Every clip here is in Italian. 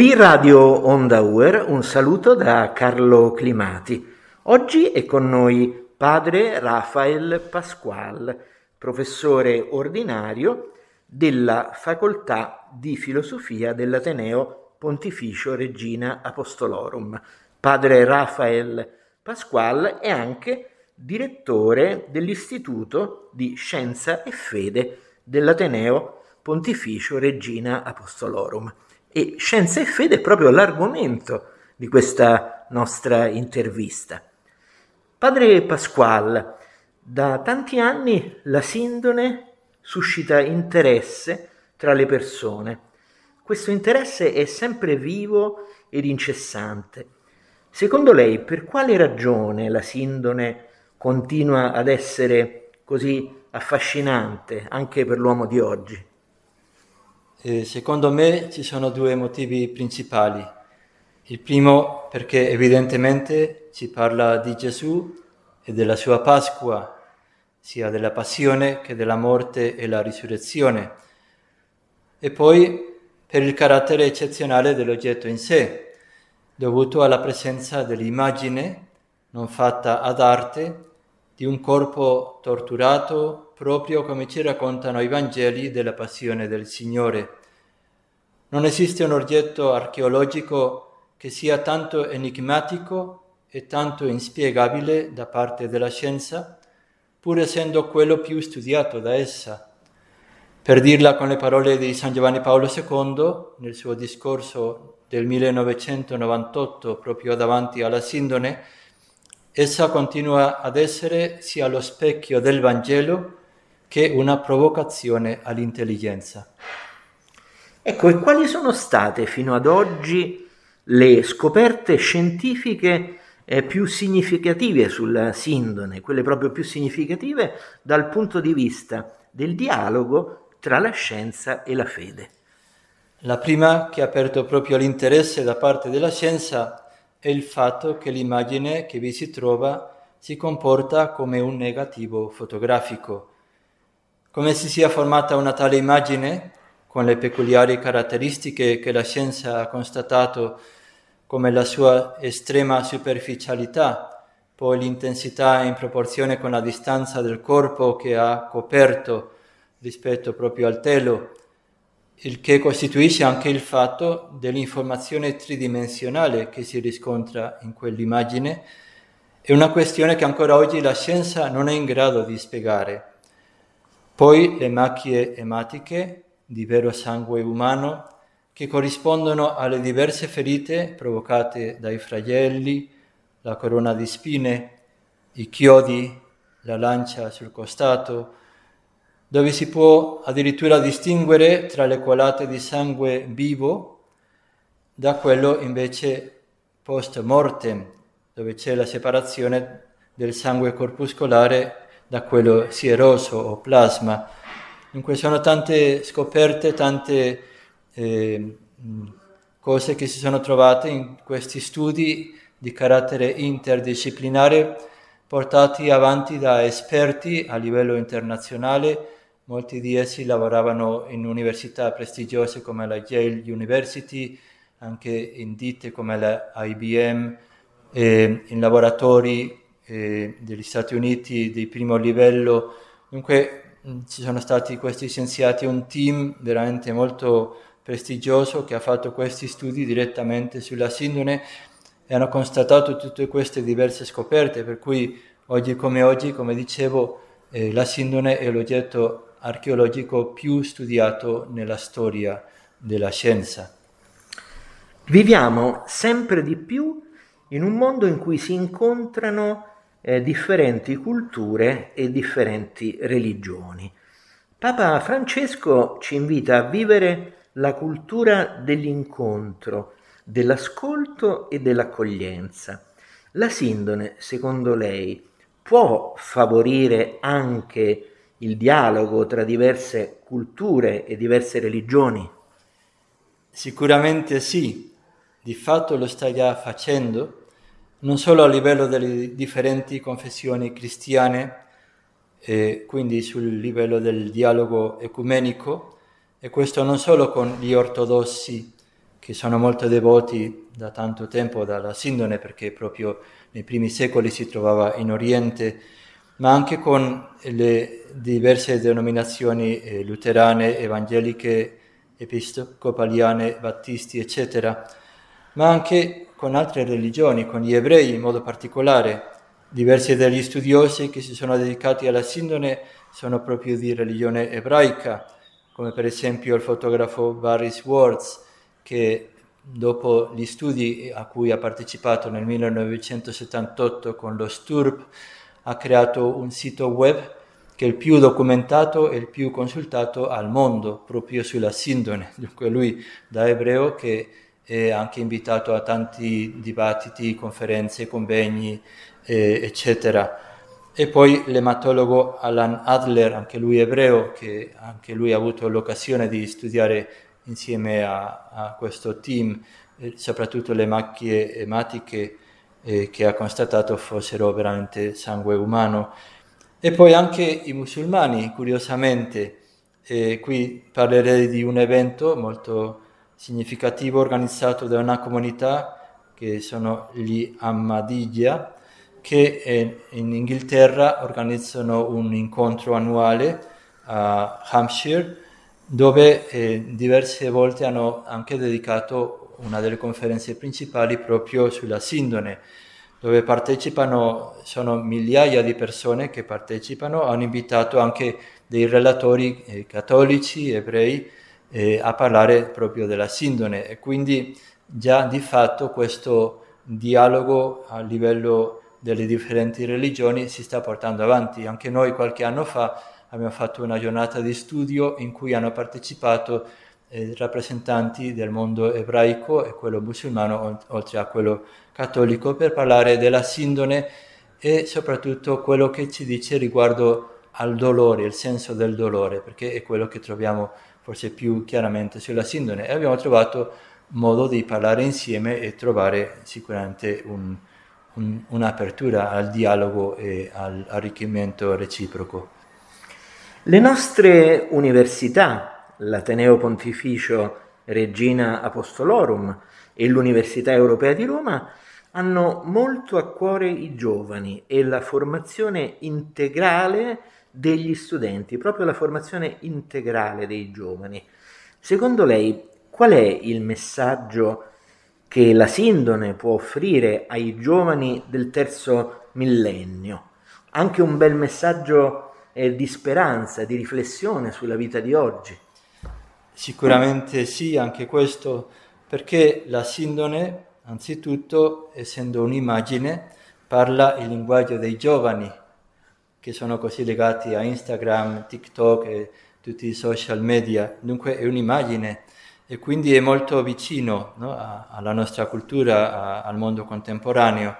Qui Radio Onda Uer, un saluto da Carlo Climati. Oggi è con noi padre Rafael Pasqual, professore ordinario della Facoltà di Filosofia dell'Ateneo Pontificio Regina Apostolorum. Padre Rafael Pasqual è anche direttore dell'Istituto di Scienza e Fede dell'Ateneo Pontificio Regina Apostolorum. E scienza e fede è proprio l'argomento di questa nostra intervista. Padre Pasquale, da tanti anni la sindone suscita interesse tra le persone. Questo interesse è sempre vivo ed incessante. Secondo lei, per quale ragione la sindone continua ad essere così affascinante anche per l'uomo di oggi? Eh, secondo me ci sono due motivi principali. Il primo perché evidentemente ci parla di Gesù e della sua Pasqua, sia della passione che della morte e la risurrezione. E poi per il carattere eccezionale dell'oggetto in sé, dovuto alla presenza dell'immagine non fatta ad arte di un corpo torturato proprio come ci raccontano i Vangeli della passione del Signore. Non esiste un oggetto archeologico che sia tanto enigmatico e tanto inspiegabile da parte della scienza, pur essendo quello più studiato da essa. Per dirla con le parole di San Giovanni Paolo II, nel suo discorso del 1998 proprio davanti alla Sindone, Essa continua ad essere sia lo specchio del Vangelo che una provocazione all'intelligenza. Ecco, e quali sono state fino ad oggi le scoperte scientifiche eh, più significative sulla sindone, quelle proprio più significative dal punto di vista del dialogo tra la scienza e la fede? La prima che ha aperto proprio l'interesse da parte della scienza è il fatto che l'immagine che vi si trova si comporta come un negativo fotografico. Come si sia formata una tale immagine, con le peculiari caratteristiche che la scienza ha constatato come la sua estrema superficialità, poi l'intensità in proporzione con la distanza del corpo che ha coperto rispetto proprio al telo, il che costituisce anche il fatto dell'informazione tridimensionale che si riscontra in quell'immagine, è una questione che ancora oggi la scienza non è in grado di spiegare. Poi le macchie ematiche di vero sangue umano che corrispondono alle diverse ferite provocate dai flagelli, la corona di spine, i chiodi, la lancia sul costato, dove si può addirittura distinguere tra le colate di sangue vivo da quello invece post mortem, dove c'è la separazione del sangue corpuscolare da quello sieroso o plasma. Dunque sono tante scoperte, tante eh, cose che si sono trovate in questi studi di carattere interdisciplinare portati avanti da esperti a livello internazionale Molti di essi lavoravano in università prestigiose come la Yale University, anche in ditte come la IBM, in laboratori eh, degli Stati Uniti di primo livello. Dunque mm, ci sono stati questi scienziati, un team veramente molto prestigioso che ha fatto questi studi direttamente sulla sindone e hanno constatato tutte queste diverse scoperte, per cui oggi come oggi, come dicevo, eh, la sindone è l'oggetto archeologico più studiato nella storia della scienza. Viviamo sempre di più in un mondo in cui si incontrano eh, differenti culture e differenti religioni. Papa Francesco ci invita a vivere la cultura dell'incontro, dell'ascolto e dell'accoglienza. La sindone, secondo lei, può favorire anche il dialogo tra diverse culture e diverse religioni? Sicuramente sì, di fatto lo sta già facendo, non solo a livello delle differenti confessioni cristiane, e quindi sul livello del dialogo ecumenico, e questo non solo con gli ortodossi che sono molto devoti da tanto tempo dalla Sindone perché proprio nei primi secoli si trovava in Oriente, ma anche con le diverse denominazioni eh, luterane, evangeliche, episcopaliane, battisti, eccetera, ma anche con altre religioni, con gli ebrei in modo particolare. Diversi degli studiosi che si sono dedicati alla Sindone sono proprio di religione ebraica, come per esempio il fotografo Barry Swartz, che dopo gli studi a cui ha partecipato nel 1978 con lo STURP, ha creato un sito web che è il più documentato e il più consultato al mondo proprio sulla sindone. Dunque lui da ebreo che è anche invitato a tanti dibattiti, conferenze, convegni, eh, eccetera. E poi l'ematologo Alan Adler, anche lui ebreo, che anche lui ha avuto l'occasione di studiare insieme a, a questo team, eh, soprattutto le macchie ematiche eh, che ha constatato fossero veramente sangue umano. E poi anche i musulmani, curiosamente, e qui parlerei di un evento molto significativo organizzato da una comunità che sono gli Ahmadiyya, che in Inghilterra organizzano un incontro annuale a Hampshire, dove eh, diverse volte hanno anche dedicato una delle conferenze principali proprio sulla sindone dove partecipano, sono migliaia di persone che partecipano, hanno invitato anche dei relatori eh, cattolici, ebrei, eh, a parlare proprio della sindone e quindi già di fatto questo dialogo a livello delle differenti religioni si sta portando avanti. Anche noi qualche anno fa abbiamo fatto una giornata di studio in cui hanno partecipato eh, rappresentanti del mondo ebraico e quello musulmano, oltre a quello cattolico, per parlare della sindone e soprattutto quello che ci dice riguardo al dolore, il senso del dolore, perché è quello che troviamo forse più chiaramente sulla sindone. E abbiamo trovato modo di parlare insieme e trovare sicuramente un, un, un'apertura al dialogo e all'arricchimento reciproco. Le nostre università l'Ateneo Pontificio Regina Apostolorum e l'Università Europea di Roma hanno molto a cuore i giovani e la formazione integrale degli studenti, proprio la formazione integrale dei giovani. Secondo lei qual è il messaggio che la Sindone può offrire ai giovani del terzo millennio? Anche un bel messaggio eh, di speranza, di riflessione sulla vita di oggi. Sicuramente sì, anche questo, perché la sindone, anzitutto, essendo un'immagine, parla il linguaggio dei giovani, che sono così legati a Instagram, TikTok e tutti i social media. Dunque è un'immagine e quindi è molto vicino no, alla nostra cultura, a, al mondo contemporaneo.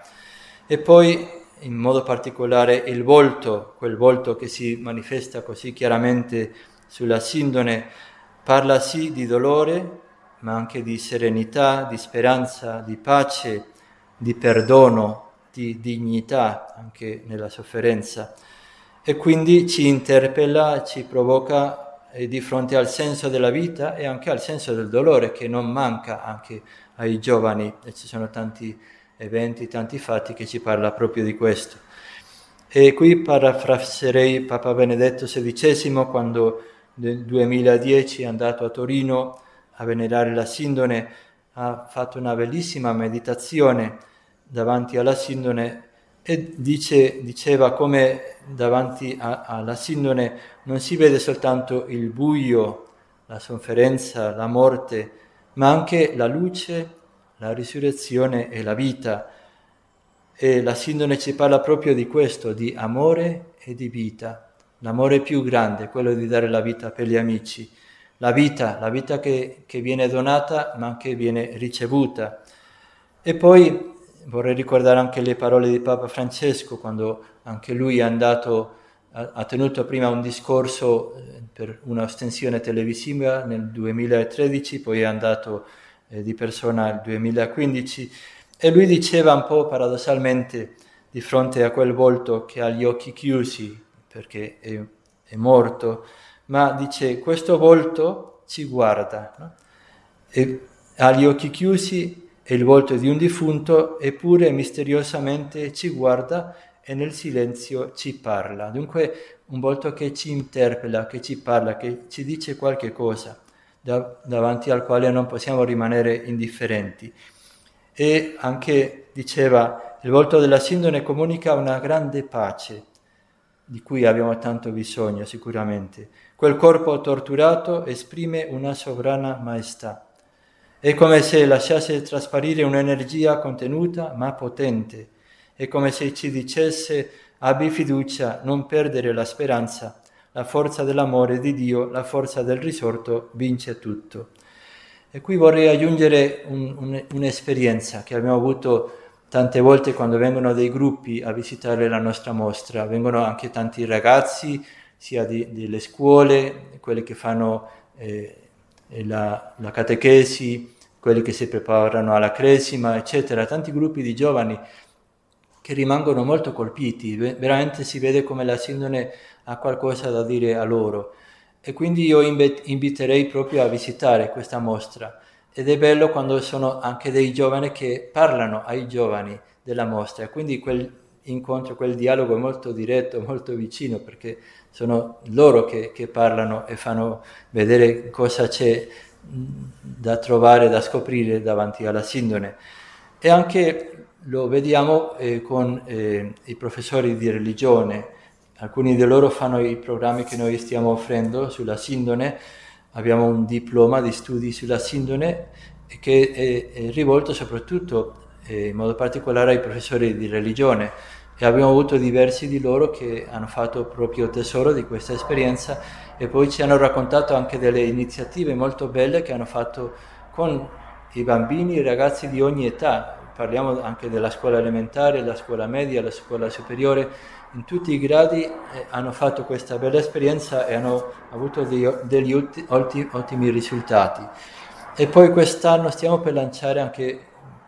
E poi in modo particolare il volto, quel volto che si manifesta così chiaramente sulla sindone, Parla sì di dolore, ma anche di serenità, di speranza, di pace, di perdono, di dignità anche nella sofferenza. E quindi ci interpella, ci provoca eh, di fronte al senso della vita e anche al senso del dolore che non manca anche ai giovani. E ci sono tanti eventi, tanti fatti che ci parla proprio di questo. E qui parafraserei Papa Benedetto XVI quando nel 2010 è andato a Torino a venerare la Sindone, ha fatto una bellissima meditazione davanti alla Sindone e dice, diceva come davanti a, alla Sindone non si vede soltanto il buio, la sofferenza, la morte, ma anche la luce, la risurrezione e la vita. E la Sindone ci parla proprio di questo, di amore e di vita. L'amore più grande è quello di dare la vita per gli amici, la vita, la vita che, che viene donata ma anche viene ricevuta. E poi vorrei ricordare anche le parole di Papa Francesco quando anche lui è andato, ha, tenuto prima un discorso eh, per un'ostensione televisiva nel 2013, poi è andato eh, di persona nel 2015 e lui diceva un po' paradossalmente di fronte a quel volto che ha gli occhi chiusi, perché è, è morto, ma dice questo volto ci guarda. No? E ha gli occhi chiusi e il volto di un defunto, eppure misteriosamente ci guarda e nel silenzio ci parla. Dunque un volto che ci interpella, che ci parla, che ci dice qualche cosa, da, davanti al quale non possiamo rimanere indifferenti. E anche diceva, il volto della sindone comunica una grande pace, di cui abbiamo tanto bisogno sicuramente. Quel corpo torturato esprime una sovrana maestà. È come se lasciasse trasparire un'energia contenuta ma potente. È come se ci dicesse abbi fiducia, non perdere la speranza, la forza dell'amore di Dio, la forza del risorto vince tutto. E qui vorrei aggiungere un, un, un'esperienza che abbiamo avuto tante volte quando vengono dei gruppi a visitare la nostra mostra, vengono anche tanti ragazzi, sia di, delle scuole, quelli che fanno eh, la, la, catechesi, quelli che si preparano alla cresima, eccetera, tanti gruppi di giovani che rimangono molto colpiti, veramente si vede come la sindone ha qualcosa da dire a loro. E quindi io inviterei proprio a visitare questa mostra ed è bello quando sono anche dei giovani che parlano ai giovani della mostra, quindi quel incontro, quel dialogo è molto diretto, molto vicino, perché sono loro che, che parlano e fanno vedere cosa c'è da trovare, da scoprire davanti alla sindone. E anche lo vediamo eh, con eh, i professori di religione, alcuni di loro fanno i programmi che noi stiamo offrendo sulla sindone, abbiamo un diploma di studi sulla sindone che è, è rivolto soprattutto eh, in modo particolare ai professori di religione. E abbiamo avuto diversi di loro che hanno fatto proprio tesoro di questa esperienza e poi ci hanno raccontato anche delle iniziative molto belle che hanno fatto con i bambini e i ragazzi di ogni età. Parliamo anche della scuola elementare, della scuola media, della scuola superiore in tutti i gradi eh, hanno fatto questa bella esperienza e hanno avuto degli, degli ulti, ottimi risultati. E poi quest'anno stiamo per lanciare anche,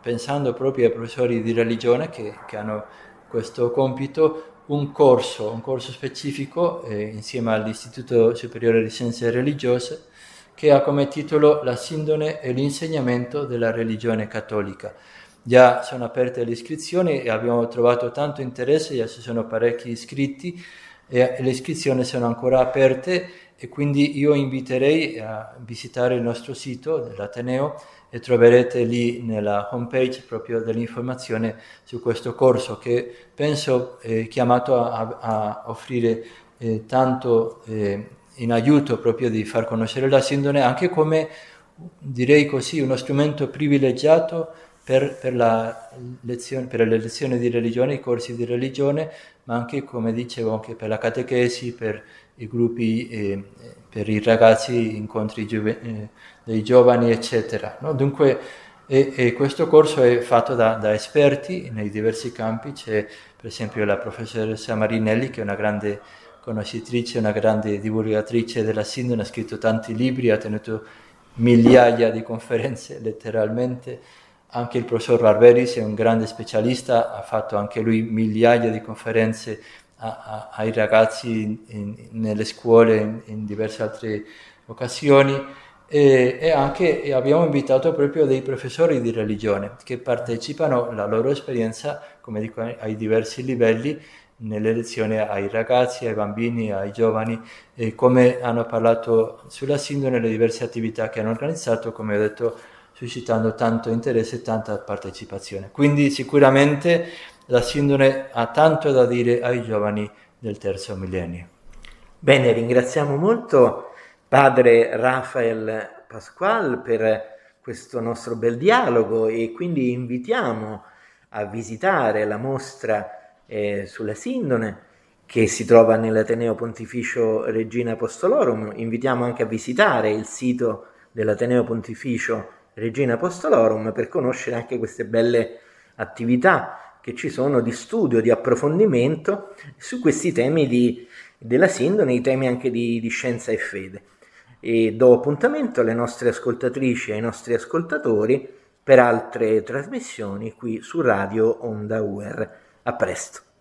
pensando proprio ai professori di religione che, che hanno questo compito, un corso, un corso specifico eh, insieme all'Istituto Superiore di Scienze Religiose che ha come titolo La sindone e l'insegnamento della religione cattolica Già sono aperte le iscrizioni e abbiamo trovato tanto interesse, già ci sono parecchi iscritti e le iscrizioni sono ancora aperte e quindi io inviterei a visitare il nostro sito dell'Ateneo e troverete lì nella homepage proprio dell'informazione su questo corso che penso è chiamato a, a offrire eh, tanto eh, in aiuto proprio di far conoscere la sindone anche come direi così uno strumento privilegiato per, per, lezione, per, le lezioni di religione, i corsi di religione, ma anche, come dicevo, anche per la catechesi, per i gruppi, eh, per i ragazzi, incontri giove, eh, dei giovani, eccetera. No? Dunque, e, e questo corso è fatto da, da, esperti nei diversi campi, c'è per esempio la professoressa Marinelli che è una grande conoscitrice, una grande divulgatrice della sindone, ha scritto tanti libri, ha tenuto migliaia di conferenze letteralmente, anche il professor Barberis è un grande specialista, ha fatto anche lui migliaia di conferenze a, a, ai ragazzi in, in, nelle scuole in, in, diverse altre occasioni. E, e anche e abbiamo invitato proprio dei professori di religione che partecipano alla loro esperienza, come dico, ai diversi livelli nelle lezioni ai ragazzi, ai bambini, ai giovani, e come hanno parlato sulla sindone, le diverse attività che hanno organizzato, come ho detto, suscitando tanto interesse e tanta partecipazione. Quindi sicuramente la sindone ha tanto da dire ai giovani del terzo millennio. Bene, ringraziamo molto padre Rafael Pasquale per questo nostro bel dialogo e quindi invitiamo a visitare la mostra eh, sulla sindone che si trova nell'Ateneo Pontificio Regina Apostolorum. Invitiamo anche a visitare il sito dell'Ateneo Pontificio Regina Apostolorum per conoscere anche queste belle attività che ci sono di studio, di approfondimento su questi temi di, della sindone, i temi anche di, di scienza e fede. E do appuntamento alle nostre ascoltatrici e ai nostri ascoltatori per altre trasmissioni qui su Radio Onda UR. A presto.